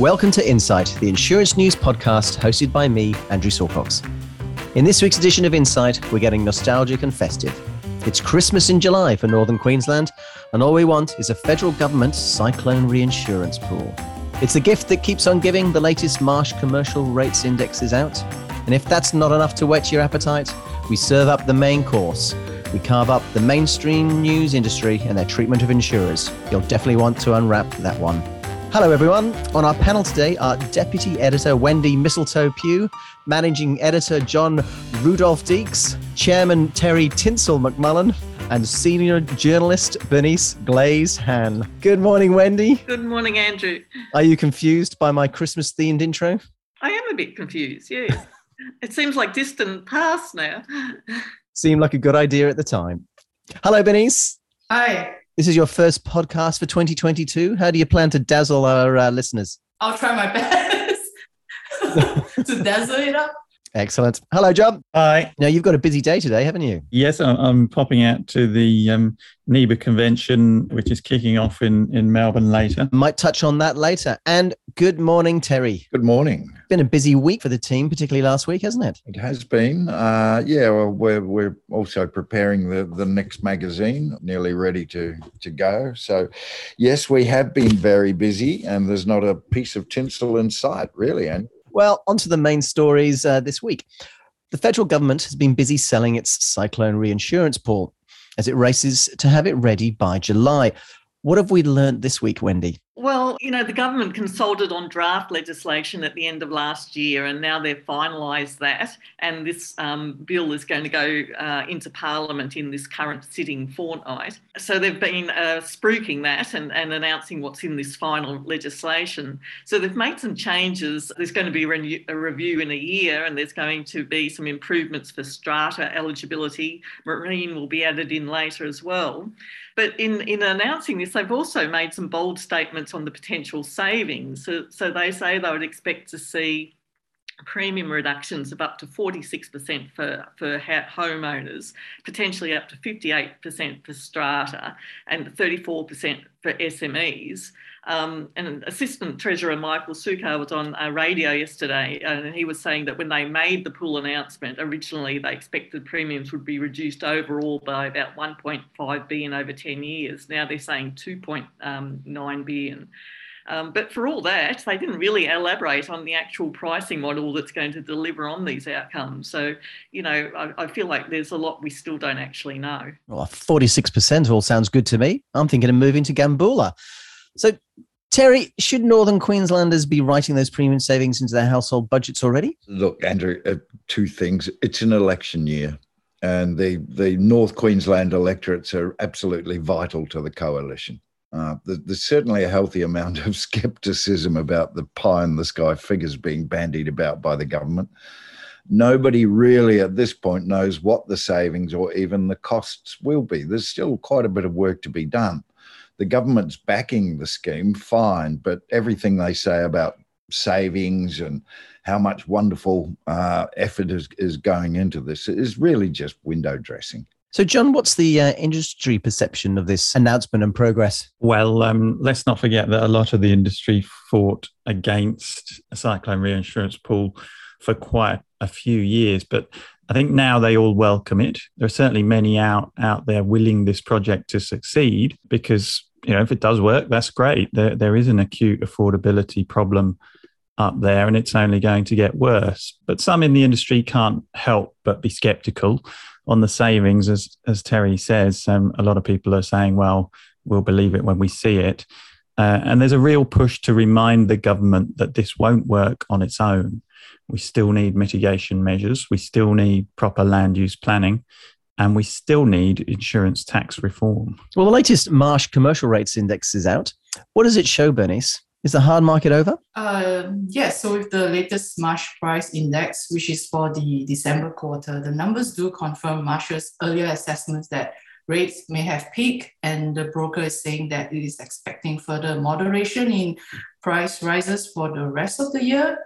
Welcome to Insight, the insurance news podcast hosted by me, Andrew Sawcox. In this week's edition of Insight, we're getting nostalgic and festive. It's Christmas in July for Northern Queensland, and all we want is a federal government cyclone reinsurance pool. It's a gift that keeps on giving. The latest Marsh Commercial Rates indexes out. And if that's not enough to whet your appetite, we serve up the main course. We carve up the mainstream news industry and their treatment of insurers. You'll definitely want to unwrap that one. Hello, everyone. On our panel today are Deputy Editor Wendy Mistletoe Pugh, Managing Editor John Rudolph Deeks, Chairman Terry Tinsel McMullen, and Senior Journalist Bernice Glaze Han. Good morning, Wendy. Good morning, Andrew. Are you confused by my Christmas themed intro? I am a bit confused, yes. it seems like distant past now. Seemed like a good idea at the time. Hello, Bernice. Hi. This is your first podcast for 2022. How do you plan to dazzle our uh, listeners? I'll try my best to dazzle it up. Excellent. Hello, John. Hi. Now, you've got a busy day today, haven't you? Yes, I'm, I'm popping out to the um, NIBA convention, which is kicking off in, in Melbourne later. Might touch on that later. And good morning, Terry. Good morning. Been a busy week for the team, particularly last week, hasn't it? It has been. Uh, yeah, well, we're, we're also preparing the, the next magazine, nearly ready to, to go. So, yes, we have been very busy, and there's not a piece of tinsel in sight, really. And Well, on to the main stories uh, this week. The federal government has been busy selling its cyclone reinsurance pool as it races to have it ready by July. What have we learned this week, Wendy? Well, you know, the government consulted on draft legislation at the end of last year, and now they've finalised that. And this um, bill is going to go uh, into Parliament in this current sitting fortnight. So they've been uh, spruiking that and, and announcing what's in this final legislation. So they've made some changes. There's going to be a review in a year, and there's going to be some improvements for strata eligibility. Marine will be added in later as well. But in, in announcing this, they've also made some bold statements on the potential savings. So, so they say they would expect to see premium reductions of up to 46% for, for homeowners, potentially up to 58% for strata, and 34% for SMEs. Um, and Assistant Treasurer Michael Sukkar was on a radio yesterday, and he was saying that when they made the pool announcement, originally they expected premiums would be reduced overall by about 1.5 billion over 10 years. Now they're saying 2.9 billion. Um, but for all that, they didn't really elaborate on the actual pricing model that's going to deliver on these outcomes. So, you know, I, I feel like there's a lot we still don't actually know. Well, 46% all sounds good to me. I'm thinking of moving to Gambula. So, Terry, should Northern Queenslanders be writing those premium savings into their household budgets already? look, Andrew, uh, two things. It's an election year, and the, the North Queensland electorates are absolutely vital to the coalition. Uh, there's, certainly a healthy amount of skepticism about the pie in the sky figures being bandied about by the government. Nobody really at this point knows what the savings or even the costs will be. There's still quite a bit of work to be done. The government's backing the scheme, fine, but everything they say about savings and how much wonderful uh, effort is, is going into this is really just window dressing. So, John, what's the uh, industry perception of this announcement and progress? Well, um, let's not forget that a lot of the industry fought against a cyclone reinsurance pool for quite a few years, but I think now they all welcome it. There are certainly many out out there willing this project to succeed because you know if it does work, that's great. There there is an acute affordability problem up there, and it's only going to get worse. But some in the industry can't help but be sceptical on the savings, as as Terry says. Um, a lot of people are saying, "Well, we'll believe it when we see it." Uh, and there's a real push to remind the government that this won't work on its own. We still need mitigation measures. We still need proper land use planning. And we still need insurance tax reform. Well, the latest Marsh Commercial Rates Index is out. What does it show, Bernice? Is the hard market over? Uh, yes, so with the latest Marsh Price Index, which is for the December quarter, the numbers do confirm Marsh's earlier assessments that rates may have peaked, and the broker is saying that it is expecting further moderation in price rises for the rest of the year.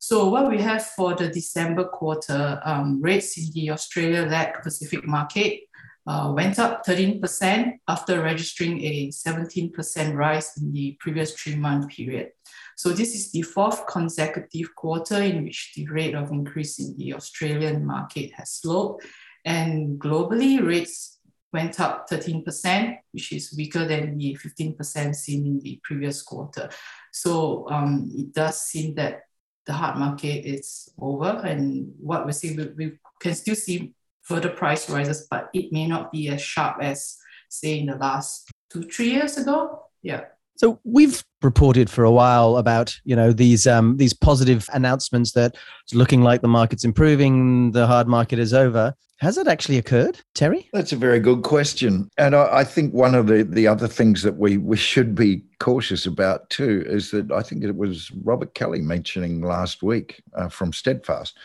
So what we have for the December quarter, um, rates in the Australia-led Pacific market uh, went up 13% after registering a 17% rise in the previous three month period. So this is the fourth consecutive quarter in which the rate of increase in the Australian market has slowed. And globally, rates went up 13%, which is weaker than the 15% seen in the previous quarter. So um, it does seem that the hard market is over. And what we're seeing, we, we can still see further price rises, but it may not be as sharp as, say, in the last two, three years ago. Yeah. So we've reported for a while about you know these um, these positive announcements that it's looking like the market's improving, the hard market is over. Has it actually occurred, Terry? That's a very good question, and I, I think one of the, the other things that we we should be cautious about too is that I think it was Robert Kelly mentioning last week uh, from Steadfast,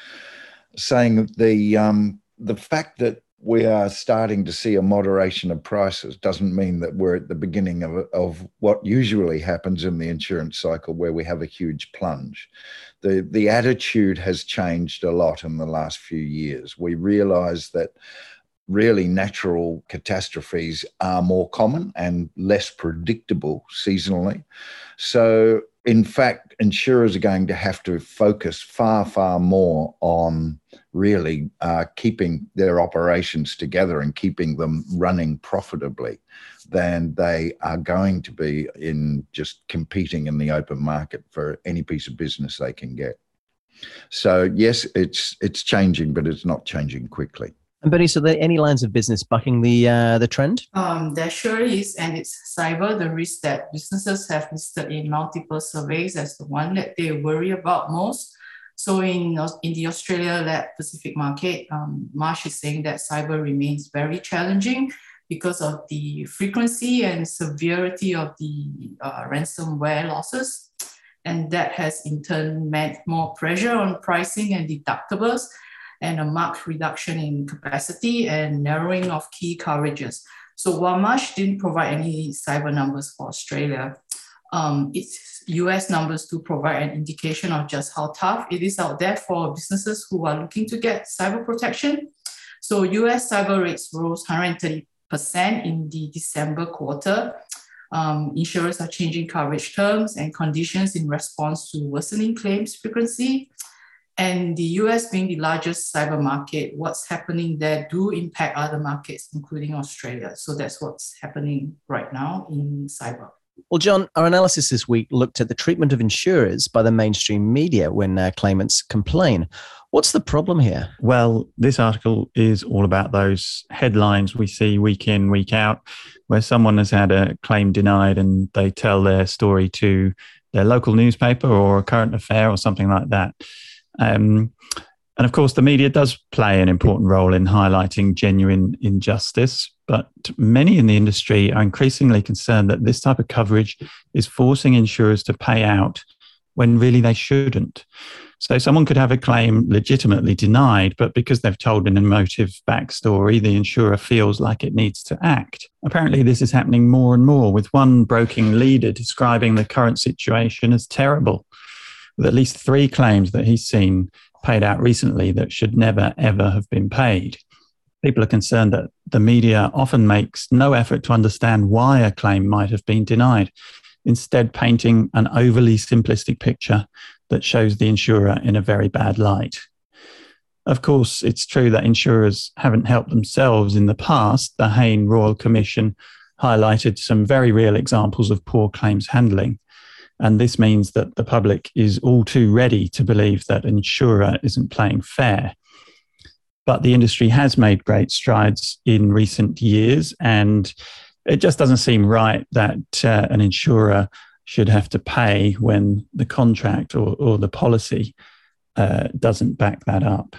saying the um, the fact that we are starting to see a moderation of prices doesn't mean that we're at the beginning of, of what usually happens in the insurance cycle where we have a huge plunge. The, the attitude has changed a lot in the last few years. We realize that really natural catastrophes are more common and less predictable seasonally. So, in fact, insurers are going to have to focus far, far more on really uh, keeping their operations together and keeping them running profitably than they are going to be in just competing in the open market for any piece of business they can get. So yes, it's it's changing, but it's not changing quickly. And Bernie, so there any lines of business bucking the uh, the trend? Um, there sure is, and it's cyber, the risk that businesses have listed in multiple surveys as the one that they worry about most. So in, in the Australia led Pacific market, um, Marsh is saying that cyber remains very challenging because of the frequency and severity of the uh, ransomware losses. And that has in turn meant more pressure on pricing and deductibles and a marked reduction in capacity and narrowing of key coverages. So while Marsh didn't provide any cyber numbers for Australia, um, its US numbers do provide an indication of just how tough it is out there for businesses who are looking to get cyber protection. So US cyber rates rose 130% in the December quarter. Um, insurers are changing coverage terms and conditions in response to worsening claims frequency. And the US being the largest cyber market, what's happening there do impact other markets, including Australia. So that's what's happening right now in cyber. Well, John, our analysis this week looked at the treatment of insurers by the mainstream media when uh, claimants complain. What's the problem here? Well, this article is all about those headlines we see week in, week out, where someone has had a claim denied and they tell their story to their local newspaper or a current affair or something like that. Um, and of course, the media does play an important role in highlighting genuine injustice, but many in the industry are increasingly concerned that this type of coverage is forcing insurers to pay out when really they shouldn't. So someone could have a claim legitimately denied, but because they've told an emotive backstory, the insurer feels like it needs to act. Apparently, this is happening more and more, with one broking leader describing the current situation as terrible, with at least three claims that he's seen paid out recently that should never, ever have been paid. People are concerned that the media often makes no effort to understand why a claim might have been denied, instead, painting an overly simplistic picture that shows the insurer in a very bad light. Of course, it's true that insurers haven't helped themselves in the past. The Hayne Royal Commission highlighted some very real examples of poor claims handling. And this means that the public is all too ready to believe that an insurer isn't playing fair. But the industry has made great strides in recent years, and it just doesn't seem right that uh, an insurer should have to pay when the contract or, or the policy uh, doesn't back that up.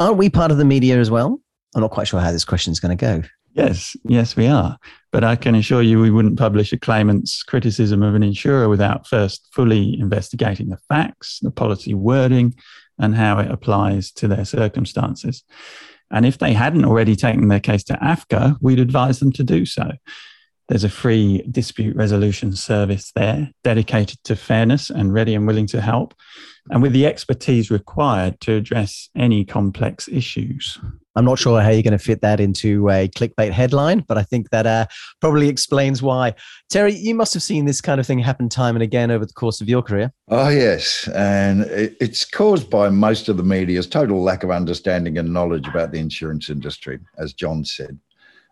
Aren't we part of the media as well? I'm not quite sure how this question is going to go. Yes, yes, we are. But I can assure you we wouldn't publish a claimant's criticism of an insurer without first fully investigating the facts, the policy wording, and how it applies to their circumstances. And if they hadn't already taken their case to AFCA, we'd advise them to do so. There's a free dispute resolution service there dedicated to fairness and ready and willing to help, and with the expertise required to address any complex issues. I'm not sure how you're going to fit that into a clickbait headline, but I think that uh, probably explains why. Terry, you must have seen this kind of thing happen time and again over the course of your career. Oh, yes. And it's caused by most of the media's total lack of understanding and knowledge about the insurance industry, as John said.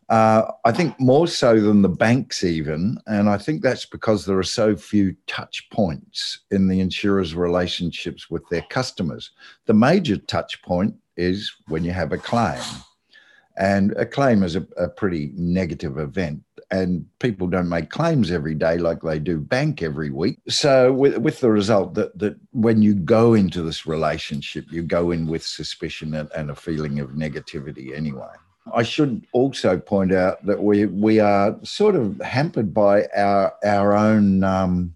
Uh, I think more so than the banks, even. And I think that's because there are so few touch points in the insurers' relationships with their customers. The major touch point is when you have a claim. And a claim is a, a pretty negative event and people don't make claims every day like they do bank every week. So with, with the result that that when you go into this relationship, you go in with suspicion and, and a feeling of negativity anyway. I should also point out that we we are sort of hampered by our our own um,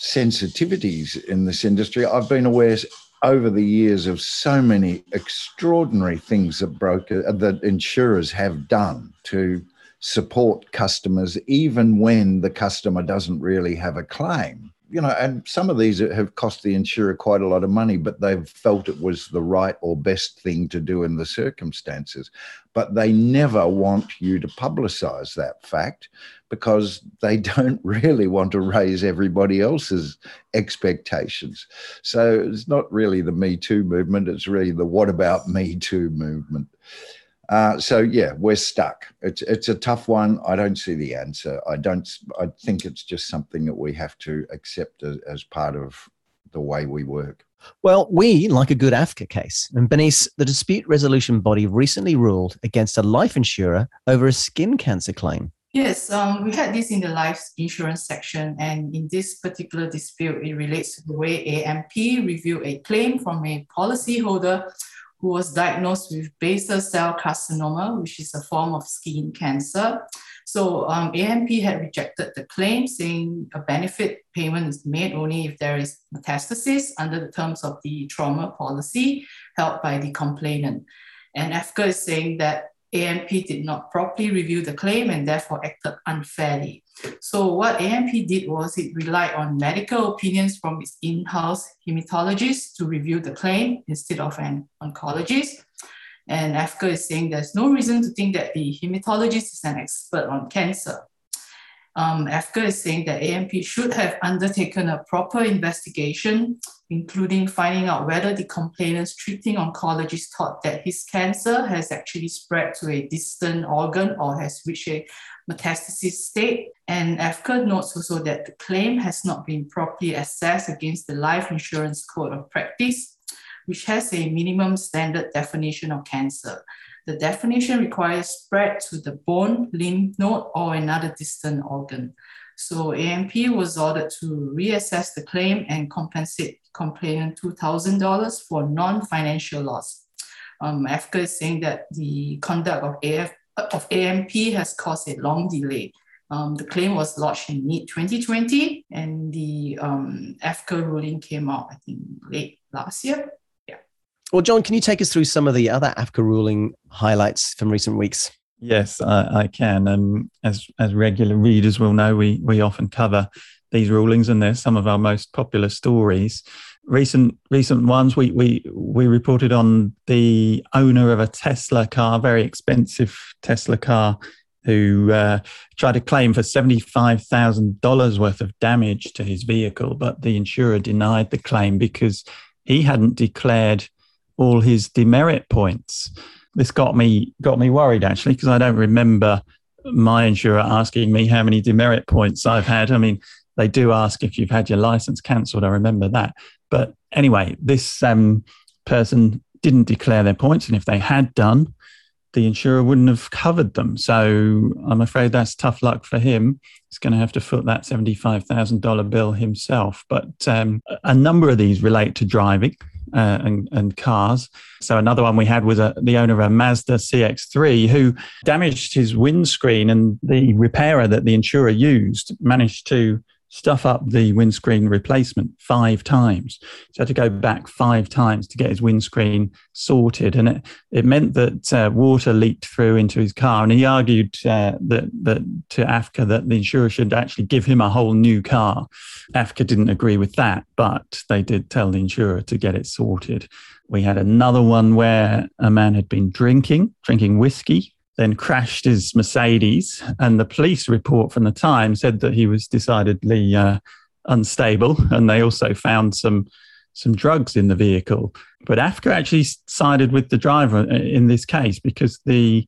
sensitivities in this industry. I've been aware over the years of so many extraordinary things that broker uh, that insurers have done to support customers, even when the customer doesn't really have a claim you know, and some of these have cost the insurer quite a lot of money, but they've felt it was the right or best thing to do in the circumstances. But they never want you to publicize that fact because they don't really want to raise everybody else's expectations. So it's not really the Me Too movement, it's really the What About Me Too movement. Uh, so yeah, we're stuck. It's it's a tough one. I don't see the answer. I don't. I think it's just something that we have to accept as, as part of the way we work. Well, we like a good AFCA case. And Bernice, the dispute resolution body recently ruled against a life insurer over a skin cancer claim. Yes, um, we had this in the life insurance section, and in this particular dispute, it relates to the way AMP reviewed a claim from a policyholder who was diagnosed with basal cell carcinoma, which is a form of skin cancer. So um, AMP had rejected the claim, saying a benefit payment is made only if there is metastasis under the terms of the trauma policy held by the complainant. And AFCA is saying that AMP did not properly review the claim and therefore acted unfairly. So what AMP did was it relied on medical opinions from its in-house hematologist to review the claim instead of an oncologist. And AFCA is saying there's no reason to think that the hematologist is an expert on cancer. Um, AFCA is saying that AMP should have undertaken a proper investigation, including finding out whether the complainant's treating oncologist thought that his cancer has actually spread to a distant organ or has reached a metastasis state. And AFCA notes also that the claim has not been properly assessed against the Life Insurance Code of Practice, which has a minimum standard definition of cancer. The definition requires spread to the bone, lymph node, or another distant organ. So AMP was ordered to reassess the claim and compensate complainant $2,000 for non-financial loss. Um, AFCA is saying that the conduct of, AF, of AMP has caused a long delay. Um, the claim was lodged in mid 2020, and the um, AFCA ruling came out, I think, late last year. Well, John, can you take us through some of the other AFCA ruling highlights from recent weeks? Yes, I, I can. Um, as as regular readers will know, we we often cover these rulings, and they're some of our most popular stories. Recent recent ones, we we we reported on the owner of a Tesla car, very expensive Tesla car, who uh, tried to claim for $75,000 worth of damage to his vehicle, but the insurer denied the claim because he hadn't declared all his demerit points. This got me got me worried actually because I don't remember my insurer asking me how many demerit points I've had. I mean, they do ask if you've had your license cancelled. I remember that. But anyway, this um, person didn't declare their points, and if they had done, the insurer wouldn't have covered them. So I'm afraid that's tough luck for him. He's going to have to foot that $75,000 bill himself. But um, a number of these relate to driving uh, and, and, cars. So another one we had was a, the owner of a Mazda CX3 who damaged his windscreen, and the repairer that the insurer used managed to stuff up the windscreen replacement five times. So had to go back five times to get his windscreen sorted, and it, it meant that uh, water leaked through into his car. And he argued uh, that that to AFCA that the insurer should actually give him a whole new car. AFCA didn't agree with that, but they did tell the insurer to get it sorted. We had another one where a man had been drinking, drinking whiskey then crashed his Mercedes. And the police report from the time said that he was decidedly uh, unstable. And they also found some some drugs in the vehicle. But AFCA actually sided with the driver in this case because the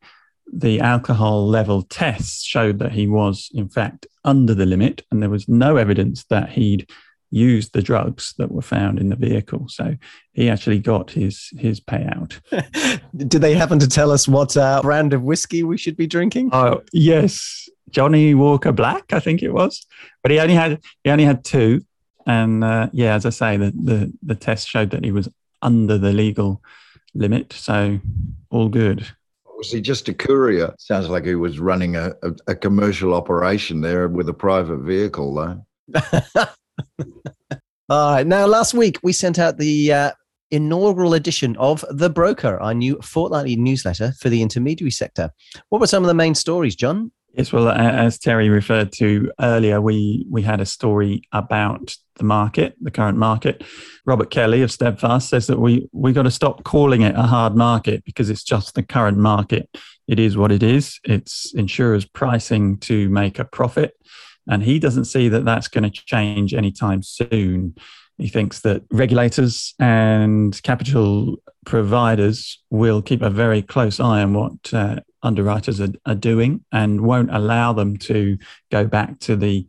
the alcohol level tests showed that he was in fact under the limit, and there was no evidence that he'd used the drugs that were found in the vehicle. So he actually got his his payout. Did they happen to tell us what uh, brand of whiskey we should be drinking? Oh yes, Johnnie Walker Black, I think it was. But he only had he only had two, and uh, yeah, as I say, the, the the test showed that he was under the legal limit. So all good. Was he just a courier? Sounds like he was running a, a, a commercial operation there with a private vehicle, though. All right. Now, last week we sent out the uh, inaugural edition of The Broker, our new fortnightly newsletter for the intermediary sector. What were some of the main stories, John? Yes, well, as Terry referred to earlier, we we had a story about the market, the current market. Robert Kelly of Steadfast says that we we got to stop calling it a hard market because it's just the current market. It is what it is. It's insurers pricing to make a profit. And he doesn't see that that's going to change anytime soon. He thinks that regulators and capital providers will keep a very close eye on what uh, underwriters are, are, doing and won't allow them to go back to the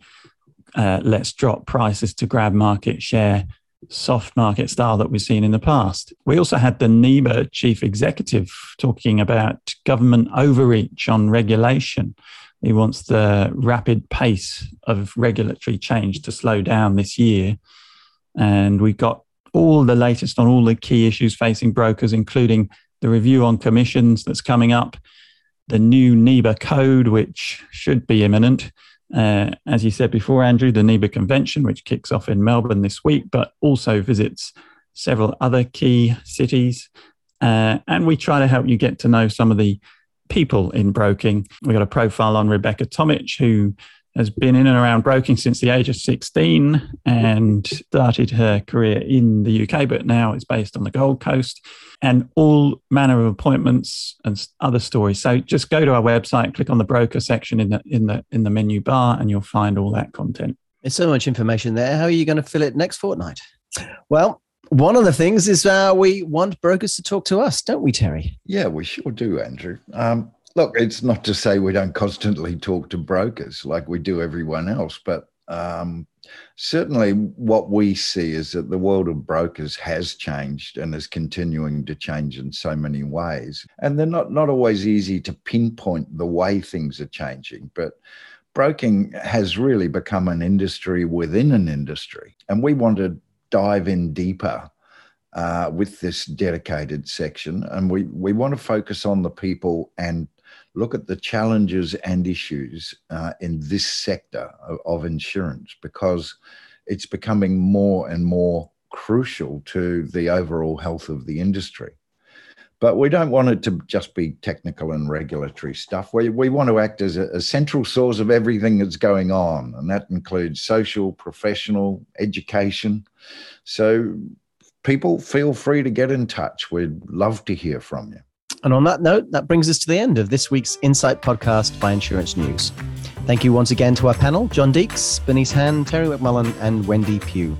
uh, let's drop prices to grab market share soft market style that we've seen in the past. We also had the NIBA chief executive talking about government overreach on regulation he wants the rapid pace of regulatory change to slow down this year. And we've got all the latest on all the key issues facing brokers, including the review on commissions that's coming up, the new NIBA code, which should be imminent. Uh, as you said before, Andrew, the NIBA convention, which kicks off in Melbourne this week, but also visits several other key cities. Uh, and we try to help you get to know some of the people in broking. We've got a profile on Rebecca Tomich, who has been in and around broking since the age of 16 and started her career in the UK, but now is based on the Gold Coast and all manner of appointments and other stories. So just go to our website, click on the broker section in the in the in the menu bar, and you'll find all that content. There's so much information there. How are you going to fill it next fortnight? Well, one of the things is uh, we want brokers to talk to us, don't we, Terry? Yeah, we sure do, Andrew. Um, look, it's not to say we don't constantly talk to brokers like we do everyone else, but um, certainly what we see is that the world of brokers has changed and is continuing to change in so many ways. And they're not, not always easy to pinpoint the way things are changing, but broking has really become an industry within an industry. And we want to dive in deeper uh, with this dedicated section. And we, we want to focus on the people and look at the challenges and issues uh, in this sector of, of insurance because it's becoming more and more crucial to the overall health of the industry. But we don't want it to just be technical and regulatory stuff. We, we want to act as a, a central source of everything that's going on, and that includes social, professional, education. So, people feel free to get in touch. We'd love to hear from you. And on that note, that brings us to the end of this week's Insight podcast by Insurance News. Thank you once again to our panel John Deeks, Bernice Han, Terry McMullen, and Wendy Pugh.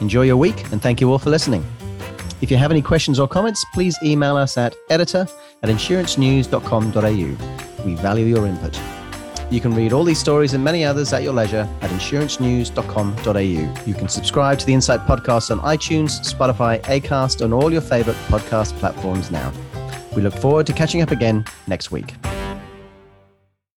Enjoy your week, and thank you all for listening. If you have any questions or comments, please email us at editor at insurancenews.com.au. We value your input. You can read all these stories and many others at your leisure at insurancenews.com.au. You can subscribe to the Insight podcast on iTunes, Spotify, Acast, and all your favorite podcast platforms now. We look forward to catching up again next week.